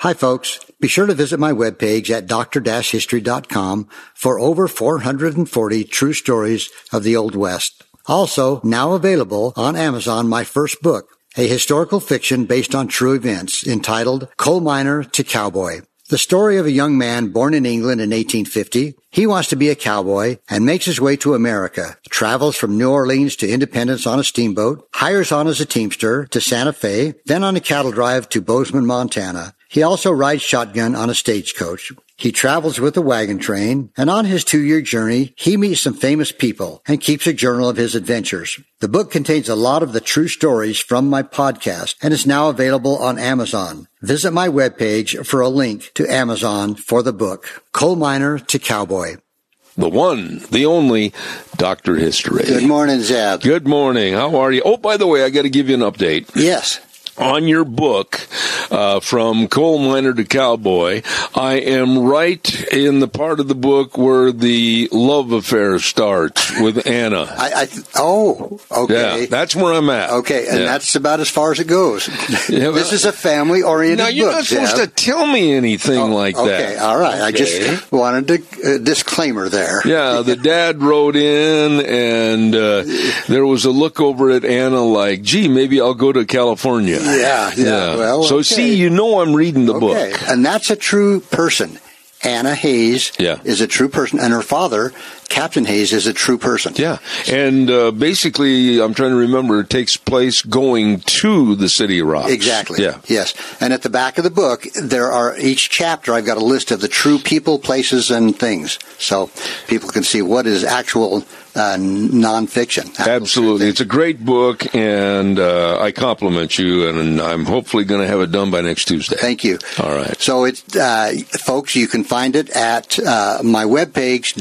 Hi folks. Be sure to visit my webpage at dr-history.com for over 440 true stories of the Old West. Also, now available on Amazon, my first book, a historical fiction based on true events entitled Coal Miner to Cowboy. The story of a young man born in England in 1850. He wants to be a cowboy and makes his way to America, travels from New Orleans to Independence on a steamboat, hires on as a teamster to Santa Fe, then on a cattle drive to Bozeman, Montana. He also rides shotgun on a stagecoach. He travels with a wagon train, and on his two-year journey, he meets some famous people and keeps a journal of his adventures. The book contains a lot of the true stories from my podcast and is now available on Amazon. Visit my webpage for a link to Amazon for the book, Coal Miner to Cowboy. The one, the only Dr. History. Good morning, Zeb. Good morning. How are you? Oh, by the way, I got to give you an update. Yes on your book, uh, from coal miner to cowboy, I am right in the part of the book where the love affair starts with Anna. I, I oh, okay. Yeah, that's where I'm at. Okay, and yeah. that's about as far as it goes. Yeah, this is a family oriented Now, you're book, not supposed to tell me anything oh, like okay, that. Okay, all right. Okay. I just wanted a uh, disclaimer there. Yeah, the dad wrote in, and uh, there was a look over at Anna like, gee, maybe I'll go to California. Yeah, yeah. yeah. Well, so okay. see, you know I'm reading the okay. book, and that's a true person. Anna Hayes yeah. is a true person, and her father, Captain Hayes, is a true person. Yeah, and uh, basically, I'm trying to remember, it takes place going to the City of Rocks. Exactly. Yeah. Yes, and at the back of the book, there are each chapter. I've got a list of the true people, places, and things, so people can see what is actual uh, nonfiction. Absolutely, it's a great book, and uh, I compliment you, and I'm hopefully going to have it done by next Tuesday. Thank you. All right. So, it's uh, folks, you can find it at uh, my webpage,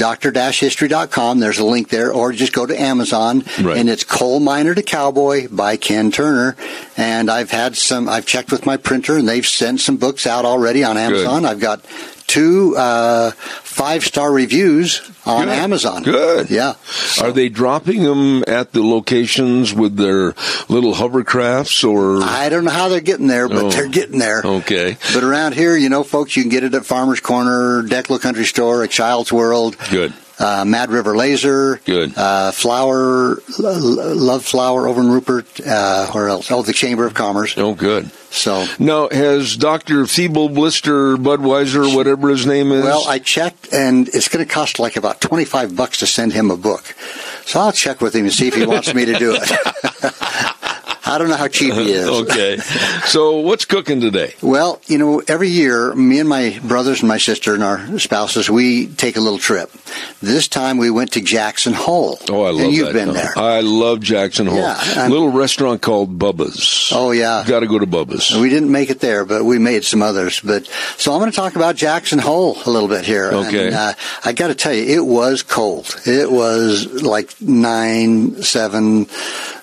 dr-history.com. There's a link there, or just go to Amazon, right. and it's Coal Miner to Cowboy by Ken Turner. And I've had some. I've checked with my printer, and they've sent some books out already on Amazon. Good. I've got two uh, five star reviews on Good. Amazon. Good. Yeah. So. Are they dropping them at the locations with their little hovercrafts or? I don't know how they're getting there, but Oh. they're getting there. Okay. But around here, you know, folks, you can get it at Farmer's Corner, Declo Country Store, a Child's World. Good. Uh, Mad River Laser. Good. Uh, Flower, Love Flower over in Rupert. Uh, where else? Oh, the Chamber of Commerce. Oh, good. So, Now, has Dr. Feeble Blister Budweiser, whatever his name is? well, I checked, and it's going to cost like about twenty-five bucks to send him a book. So I'll check with him and see if he wants me to do it. I don't know how cheap he is. okay. So, what's cooking today? Well, you know, every year, me and my brothers and my sister and our spouses, we take a little trip. This time we went to Jackson Hole. Oh, I love And you've that been town. there. I love Jackson Hole. Yeah, and- little restaurant called Bubba's. Oh, yeah. Got to go to Bubba's. We didn't make it there, but we made some others. But so I'm going to talk about Jackson Hole a little bit here. Okay. And, uh, I got to tell you, it was cold. It was like nine, seven.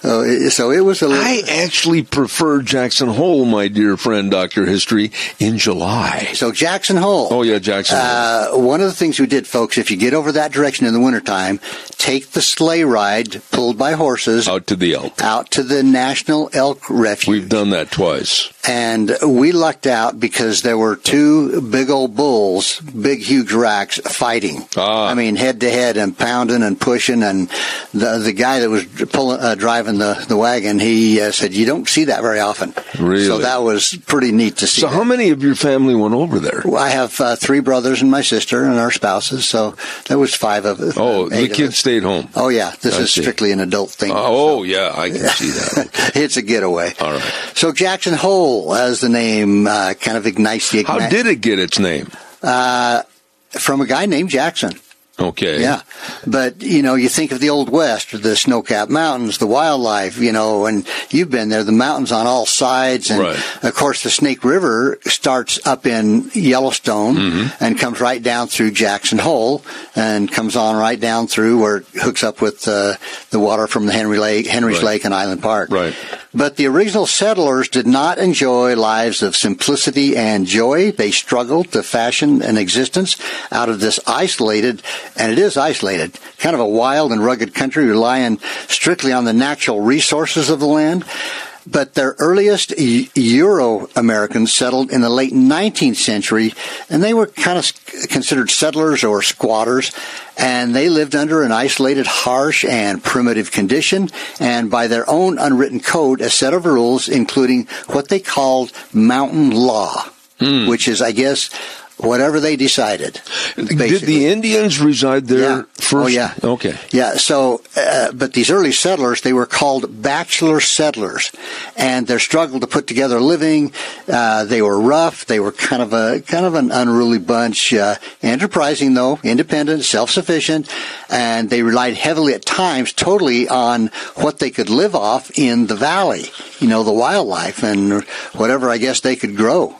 Uh, so it was a little. I actually prefer Jackson Hole, my dear friend, Dr. History, in July. so Jackson Hole. Oh, yeah, Jackson Hole. Uh, one of the things we did, folks, if you get over that direction in the wintertime, take the sleigh ride pulled by horses Out to the elk. out to the National Elk Refuge. We've done that twice. and we lucked out because there were two big old bulls, big huge racks fighting. Ah. I mean, head to head and pounding and pushing. And the the guy that was pulling, uh, driving the the wagon, he uh, said, "You don't see that very often." Really? So that was pretty neat to see. So, that. how many of your family went over there? Well, I have uh, three brothers and my sister and our spouses, so there was five of us. Oh, uh, the kids stayed home. Oh yeah, this I is see. strictly an adult thing. Oh, yeah, I can see that. it's a getaway. All right. So Jackson Hole, as the name uh, kind of ignites the How did it get its name? uh, from a guy named Jackson. Okay. Yeah, but you know, you think of the Old West, the snow-capped mountains, the wildlife, you know, and you've been there. The mountains on all sides, and Right. of course, the Snake River starts up in Yellowstone Mm-hmm. and comes right down through Jackson Hole, and comes on right down through where it hooks up with uh, the water from the Henry Lake, Henry's Right. Lake, and Island Park. Right. But the original settlers did not enjoy lives of simplicity and joy. They struggled to fashion an existence out of this isolated, and it is isolated, kind of a wild and rugged country relying strictly on the natural resources of the land. But their earliest Euro Americans settled in the late 19th century, and they were kind of considered settlers or squatters, and they lived under an isolated, harsh, and primitive condition, and by their own unwritten code, a set of rules, including what they called mountain law, hmm. which is, I guess, whatever they decided. Did the Indians reside there Yeah. first? Oh, yeah. Okay. Yeah. So, uh, but these early settlers, they were called bachelor settlers, and their struggle to put together a living, uh, they were rough. They were kind of a kind of an unruly bunch, uh, enterprising though, independent, self-sufficient, and they relied heavily at times, totally on what they could live off in the valley. You know, the wildlife and whatever I guess they could grow.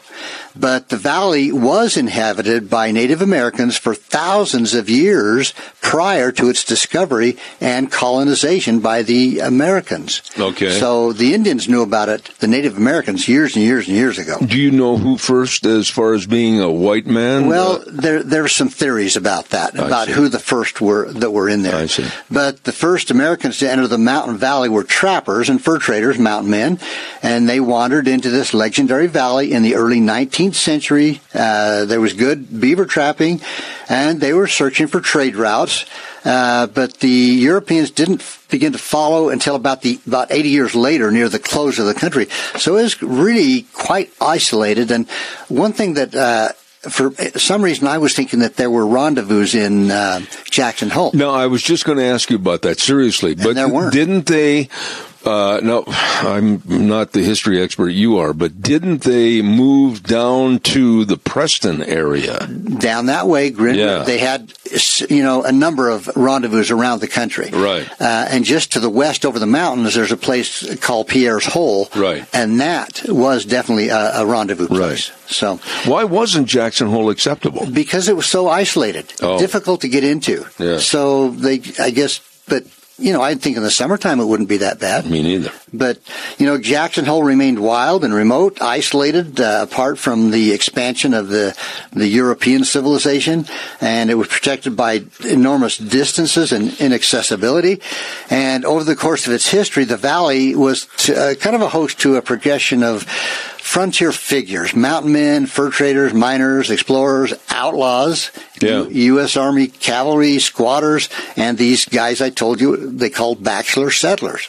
But the valley was inhabited by Native Americans for thousands of years prior to its discovery and colonization by the Americans. Okay. So the Indians knew about it, the Native Americans, years and years and years ago. Do you know who first, as far as being a white man? Well, Uh, there are some theories about that, about who the first were that were in there. I see. But the first Americans to enter the mountain valley were trappers and fur traders, mountain men, and they wandered into this legendary valley in the early 19th century. Uh, there was good beaver trapping, and they were searching for trade routes. Uh, but the Europeans didn't begin to follow until about the about 80 years later, near the close of the country. So it was really quite isolated. And one thing that uh, for some reason, I was thinking that there were rendezvous in uh, Jackson Hole. no, I was just going to ask you about that seriously, but there weren't. didn't they? Uh, no, I'm not the history expert you are, but didn't they move down to the Preston area? Down that way, Grin, Yeah. they had, you know, a number of rendezvous around the country. Right. Uh, and just to the west over the mountains, there's a place called Pierre's Hole. Right. And that was definitely a, a rendezvous place. So, Why wasn't Jackson Hole acceptable? because it was so isolated, Oh. difficult to get into. Yeah. So they, I guess, but, you know, I think in the summertime it wouldn't be that bad. Me neither. But, you know, Jackson Hole remained wild and remote, isolated, uh, apart from the expansion of the, the European civilization, and it was protected by enormous distances and inaccessibility. And over the course of its history, the valley was t- uh, kind of a host to a progression of frontier figures, mountain men, fur traders, miners, explorers, outlaws, Yeah. U- U.S. Army cavalry, squatters, and these guys I told you they called bachelor settlers.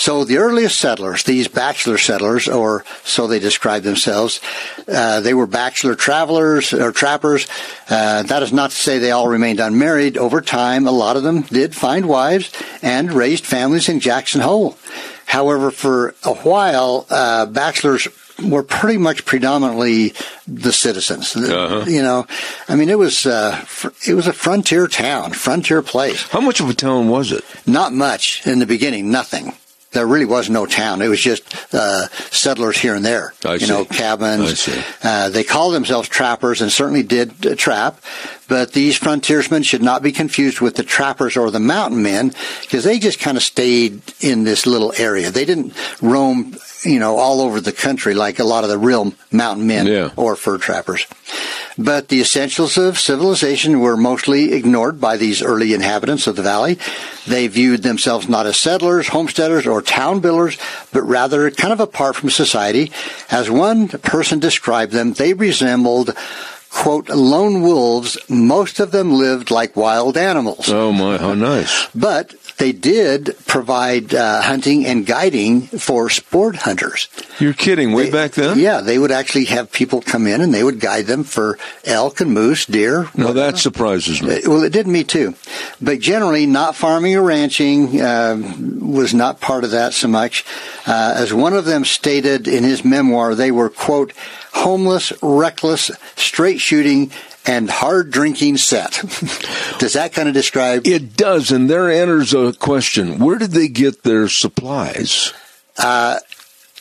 So the earliest settlers, these bachelor settlers, or so they describe themselves, uh, they were bachelor travelers or trappers. Uh, that is not to say they all remained unmarried. Over time, a lot of them did find wives and raised families in Jackson Hole. However, for a while, uh, bachelors were pretty much predominantly the citizens. Uh-huh. You know, I mean, it was uh, fr- it was a frontier town, frontier place. How much of a town was it? Not much in the beginning, nothing. There really was no town. It was just uh, settlers here and there. I you see. know, cabins. I see. Uh, they called themselves trappers and certainly did uh, trap, but these frontiersmen should not be confused with the trappers or the mountain men because they just kind of stayed in this little area. They didn't roam, you know, all over the country like a lot of the real mountain men Yeah. or fur trappers. But the essentials of civilization were mostly ignored by these early inhabitants of the valley. They viewed themselves not as settlers, homesteaders, or town builders, but rather kind of apart from society. As one person described them, they resembled quote, lone wolves, most of them lived like wild animals. Oh my, how nice! But they did provide uh, hunting and guiding for sport hunters. You're kidding? Way They- back then? Yeah, they would actually have people come in and they would guide them for elk and moose, deer. Now that surprises me. Well, it did me too. But generally, not farming or ranching uh, was not part of that so much. Uh, as one of them stated in his memoir, they were, quote, homeless, reckless, straight shooting, and hard drinking set. Does that kind of describe? It does, and there enters a question: Where did they get their supplies? Uh,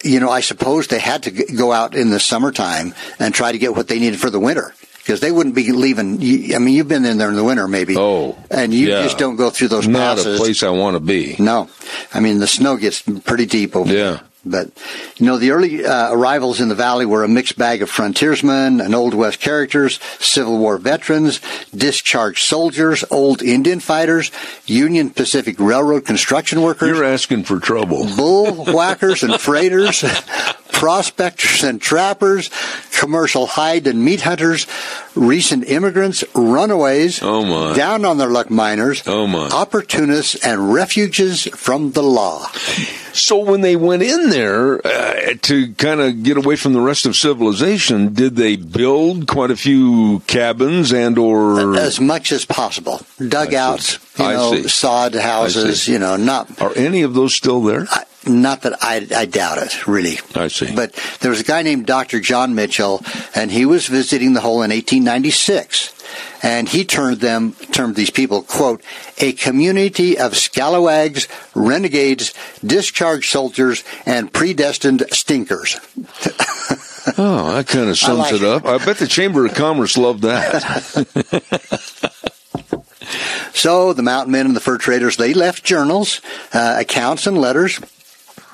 you know, I suppose they had to go out in the summertime and try to get what they needed for the winter. Because they wouldn't be leaving. I mean, you've been in there in the winter, maybe. Oh, and you yeah. just don't go through those Not passes. a place I want to be. No, I mean the snow gets pretty deep over Yeah. But you know, the early uh, arrivals in the valley were a mixed bag of frontiersmen and old west characters, Civil War veterans, discharged soldiers, old Indian fighters, Union Pacific Railroad construction workers, You're asking for trouble. bull whackers and freighters, prospectors and trappers, commercial hide and meat hunters, recent immigrants, runaways, Oh, down on their luck miners, Oh, opportunists and refuges from the law. So when they went in there uh, to kind of get away from the rest of civilization, did they build quite a few cabins and or As much as possible. Dugouts, you know, sod houses, you know, not are any of those still there? I- not that I, I doubt it, really. I see. But there was a guy named Dr. John Mitchell, and he was visiting the hole in 1896. And he termed them, termed these people, quote, a community of scalawags, renegades, discharged soldiers, and predestined stinkers. Oh, that kind of sums like it up. I bet the Chamber of Commerce loved that. So the mountain men and the fur traders, they left journals, uh, accounts and letters.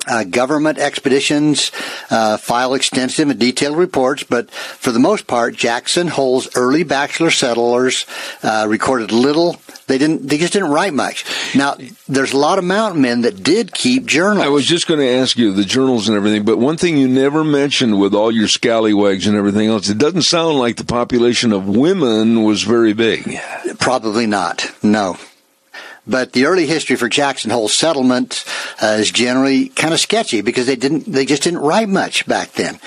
Uh, government expeditions uh, file extensive and detailed reports, but for the most part, Jackson Hole's early bachelor settlers uh, recorded little. They didn't. They just didn't write much. Now, there's a lot of mountain men that did keep journals. I was just going to ask you the journals and everything, but one thing you never mentioned with all your scallywags and everything else, it doesn't sound like the population of women was very big. Probably not. No. But the early history for Jackson Hole settlement uh, is generally kind of sketchy because they didn't, they just didn't write much back then.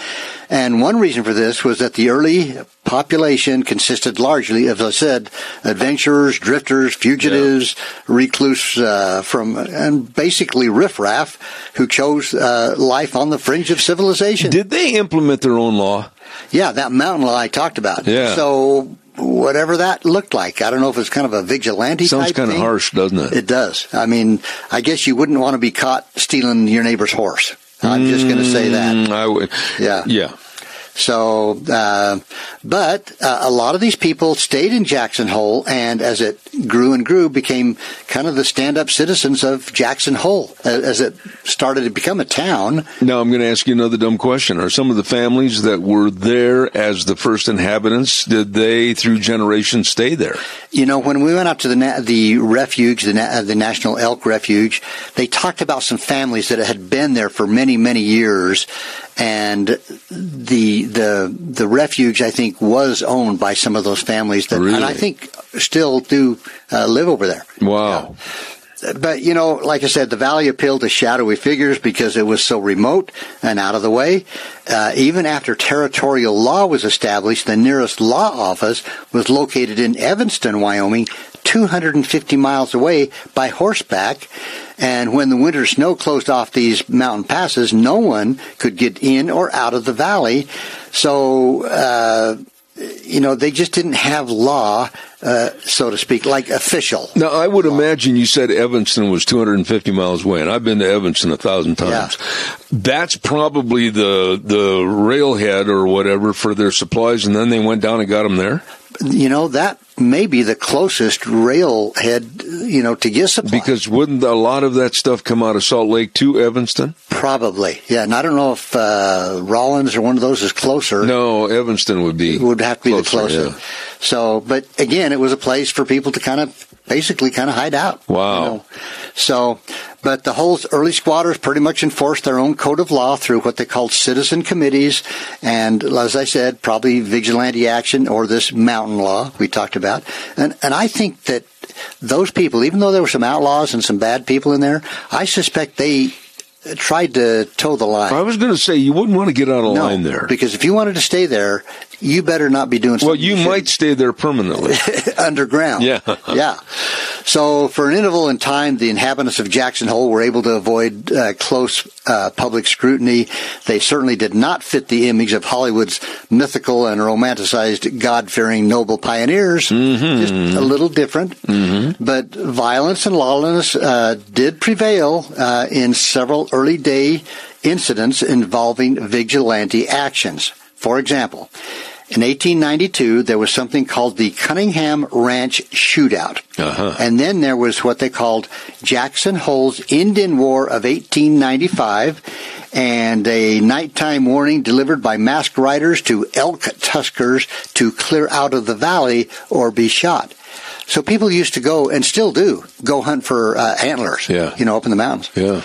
And one reason for this was that the early population consisted largely, as I said, adventurers, drifters, fugitives, recluse uh, from, and basically riffraff who chose uh, life on the fringe of civilization. Did they implement their own law? Yeah, that mountain law I talked about. Yeah. So whatever that looked like, I don't know if it's kind of a vigilante. Sounds kind of harsh, doesn't it? It does. I mean, I guess you wouldn't want to be caught stealing your neighbor's horse. I'm just going to say that. Mm, I would. Yeah. Yeah. So, uh, but uh, a lot of these people stayed in Jackson Hole, and as it grew and grew, became kind of the stand-up citizens of Jackson Hole. As it started to become a town, Now I'm going to ask you another dumb question. Are some of the families that were there as the first inhabitants, did they through generations stay there? You know, when we went out to the na- the refuge, the na- the National Elk Refuge, they talked about some families that had been there for many many years, and the the the refuge I think was owned by some of those families that, Really? and I think still do uh, live over there. Wow. but you know, like I said, the valley appealed to shadowy figures because it was so remote and out of the way. Uh, even after territorial law was established, the nearest law office was located in Evanston, Wyoming, 250 miles away by horseback. And when the winter snow closed off these mountain passes, no one could get in or out of the valley. So, uh, you know, they just didn't have law, uh, so to speak, like official. Now, I would imagine you said Evanston was 250 miles away, and I've been to Evanston a thousand times. Yeah. That's probably the the railhead or whatever for their supplies, and then they went down and got them there. You know, that may be the closest railhead, you know, to get supplies. Because wouldn't a lot of that stuff come out of Salt Lake to Evanston? Probably, yeah. And I don't know if uh, Rawlins or one of those is closer. No, Evanston would be would have to be closer, the closer. yeah. So, but again, it was a place for people to kind of basically kind of hide out. Wow. you know. So, but the whole early squatters pretty much enforced their own code of law through what they called citizen committees, and as I said, probably vigilante action or this mountain law we talked about. And and I think that those people, even though there were some outlaws and some bad people in there, I suspect they tried to toe the line. I was going to say you wouldn't want to get out of No, line there. because if you wanted to stay there, you better not be doing well, you might stay there permanently. underground. Yeah. yeah. So for an interval in time, the inhabitants of Jackson Hole were able to avoid uh, close uh, public scrutiny. They certainly did not fit the image of Hollywood's mythical and romanticized God-fearing noble pioneers. Mm-hmm. Just a little different. But violence and lawlessness uh, did prevail uh, in several early day incidents involving vigilante actions. For example, in 1892, there was something called the Cunningham Ranch Shootout. Uh-huh. And then there was what they called Jackson Hole's Indian War of 1895 and a nighttime warning delivered by masked riders to elk tuskers to clear out of the valley or be shot. So people used to go and still do go hunt for uh, antlers, Yeah. you know, up in the mountains. yeah.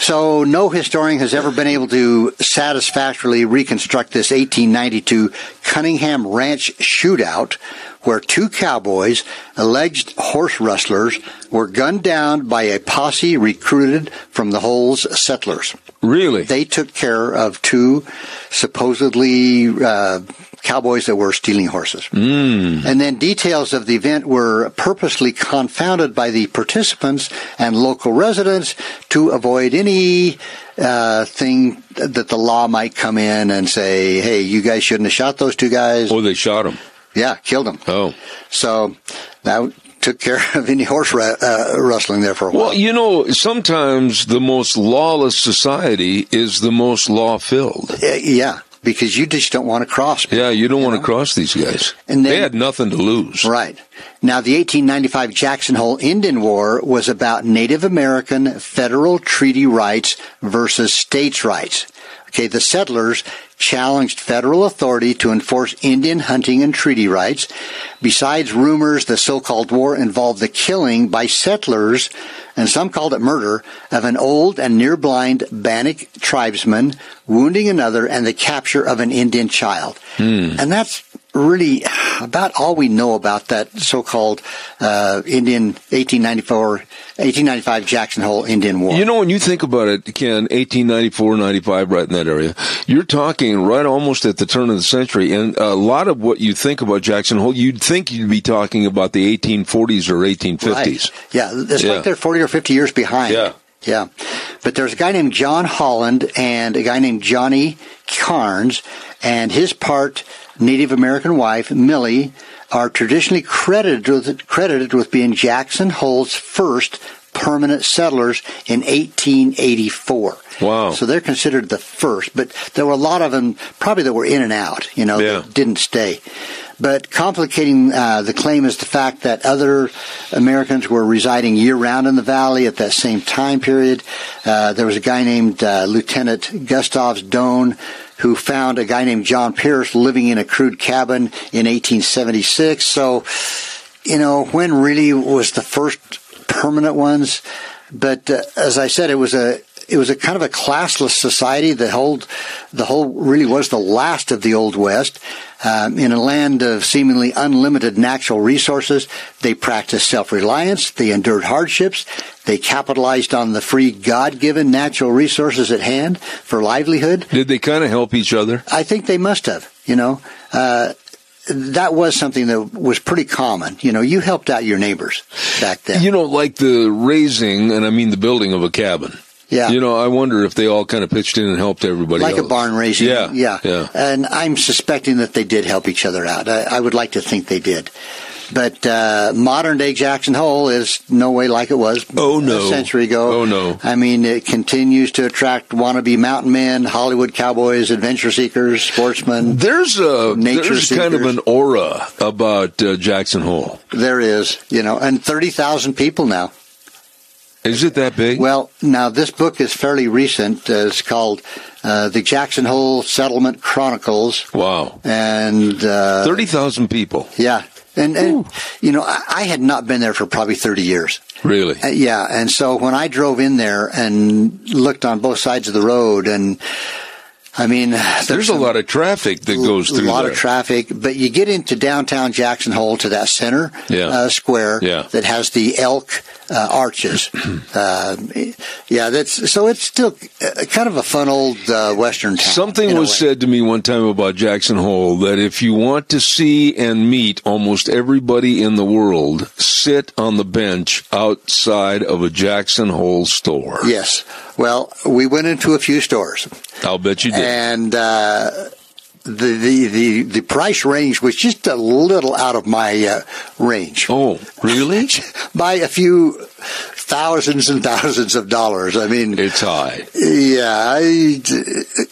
So no historian has ever been able to satisfactorily reconstruct this 1892 Cunningham Ranch shootout where two cowboys, alleged horse rustlers, were gunned down by a posse recruited from the Hole's settlers. Really? They took care of two supposedly uh, cowboys that were stealing horses. Mm. And then details of the event were purposely confounded by the participants and local residents to avoid any uh, thing that the law might come in and say, "Hey, you guys shouldn't have shot those two guys." oh, they shot him. Yeah, killed them. Oh. So that took care of any horse ru- uh, rustling there for a while. Well, you know, sometimes the most lawless society is the most law filled. Uh, yeah, because you just don't want to cross. people, Yeah, you don't want know? to cross these guys. And they had nothing to lose. Right. Now, the 1895 Jackson Hole Indian War was about Native American federal treaty rights versus states' rights. Okay, the settlers challenged federal authority to enforce Indian hunting and treaty rights. Besides rumors, the so-called war involved the killing by settlers, and some called it murder, of an old and near blind Bannock tribesman, wounding another, and the capture of an Indian child. Hmm. And that's really about all we know about that so-called uh, Indian 1894, 1895 Jackson Hole Indian War. You know, when you think about it, Ken, 1894, 95, right in that area, you're talking right almost at the turn of the century. And a lot of what you think about Jackson Hole, you'd think you'd be talking about the 1840s or 1850s. Right. Yeah, it's Yeah. like they're 40 or 50 years behind. Yeah. Yeah. But there's a guy named John Holland and a guy named Johnny Carnes, and his part Native American wife, Millie, are traditionally credited with, credited with being Jackson Hole's first permanent settlers in 1884. Wow. So they're considered the first, but there were a lot of them probably that were in and out, you know, Yeah. that didn't stay. But complicating uh, the claim is the fact that other Americans were residing year round in the valley at that same time period. Uh, there was a guy named uh, Lieutenant Gustavus Doane who found a guy named John Pierce living in a crude cabin in 1876. So, you know, when really was the first permanent ones? But uh, as I said, it was a it was a kind of a classless society. The whole the whole really was the last of the old west. Um, in a land of seemingly unlimited natural resources, they practiced self-reliance, they endured hardships, they capitalized on the free God-given natural resources at hand for livelihood. Did they kind of help each other? I think they must have, you know. Uh, that was something that was pretty common. You know, you helped out your neighbors back then. You know, like the raising, and I mean the building of a cabin. Yeah. You know, I wonder if they all kind of pitched in and helped everybody like else. a barn raising. Yeah. yeah, Yeah. And I'm suspecting that they did help each other out. I, I would like to think they did. But uh, modern day Jackson Hole is no way like it was Oh, no. a century ago. Oh, no. I mean, it continues to attract wannabe mountain men, Hollywood cowboys, adventure seekers, sportsmen. There's a Nature there's kind of an aura about uh, Jackson Hole. There is, you know, and thirty thousand people now. Is it that big? Well, now this book is fairly recent. Uh, it's called uh, "The Jackson Hole Settlement Chronicles," wow, and uh, thirty thousand people. Yeah, and, and you know, I, I had not been there for probably thirty years. Really? Uh, yeah, and so when I drove in there and looked on both sides of the road, and I mean, There's a lot of traffic that goes through a lot there. of traffic, but you get into downtown Jackson Hole to that center Yeah. uh, square Yeah. that has the elk uh, arches. uh, yeah, that's so it's still uh, kind of a fun old uh, western town. Something was said to me one time about Jackson Hole that if you want to see and meet almost everybody in the world, sit on the bench outside of a Jackson Hole store. Yes. Well, we went into a few stores, I'll bet you did. and uh, the, the the the price range was just a little out of my uh, range. oh, really? by a few thousands and thousands of dollars. I mean, It's high. yeah, I,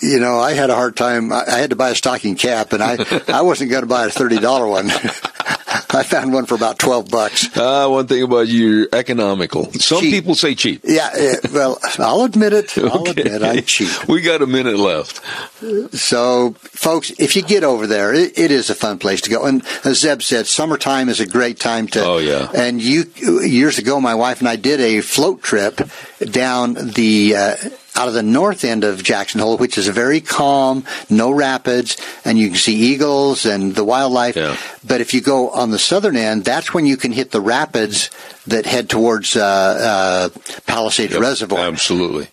you know, I had a hard time. I had to buy a stocking cap, and I, I wasn't going to buy a thirty dollar one. I found one for about twelve bucks. Uh, one thing about you, you're economical. Some Cheap. people say cheap. Yeah, yeah, well, I'll admit it. I'll admit I'm cheap. We got a minute left. So, folks, if you get over there, it, it is a fun place to go. And as Zeb said, summertime is a great time to. Oh, yeah. And you years ago, my wife and I did a float trip down the. Uh, out of the north end of Jackson Hole, which is very calm, no rapids, and you can see eagles and the wildlife. Yeah. But if you go on the southern end, that's when you can hit the rapids that head towards uh, uh, Palisades Reservoir. Absolutely.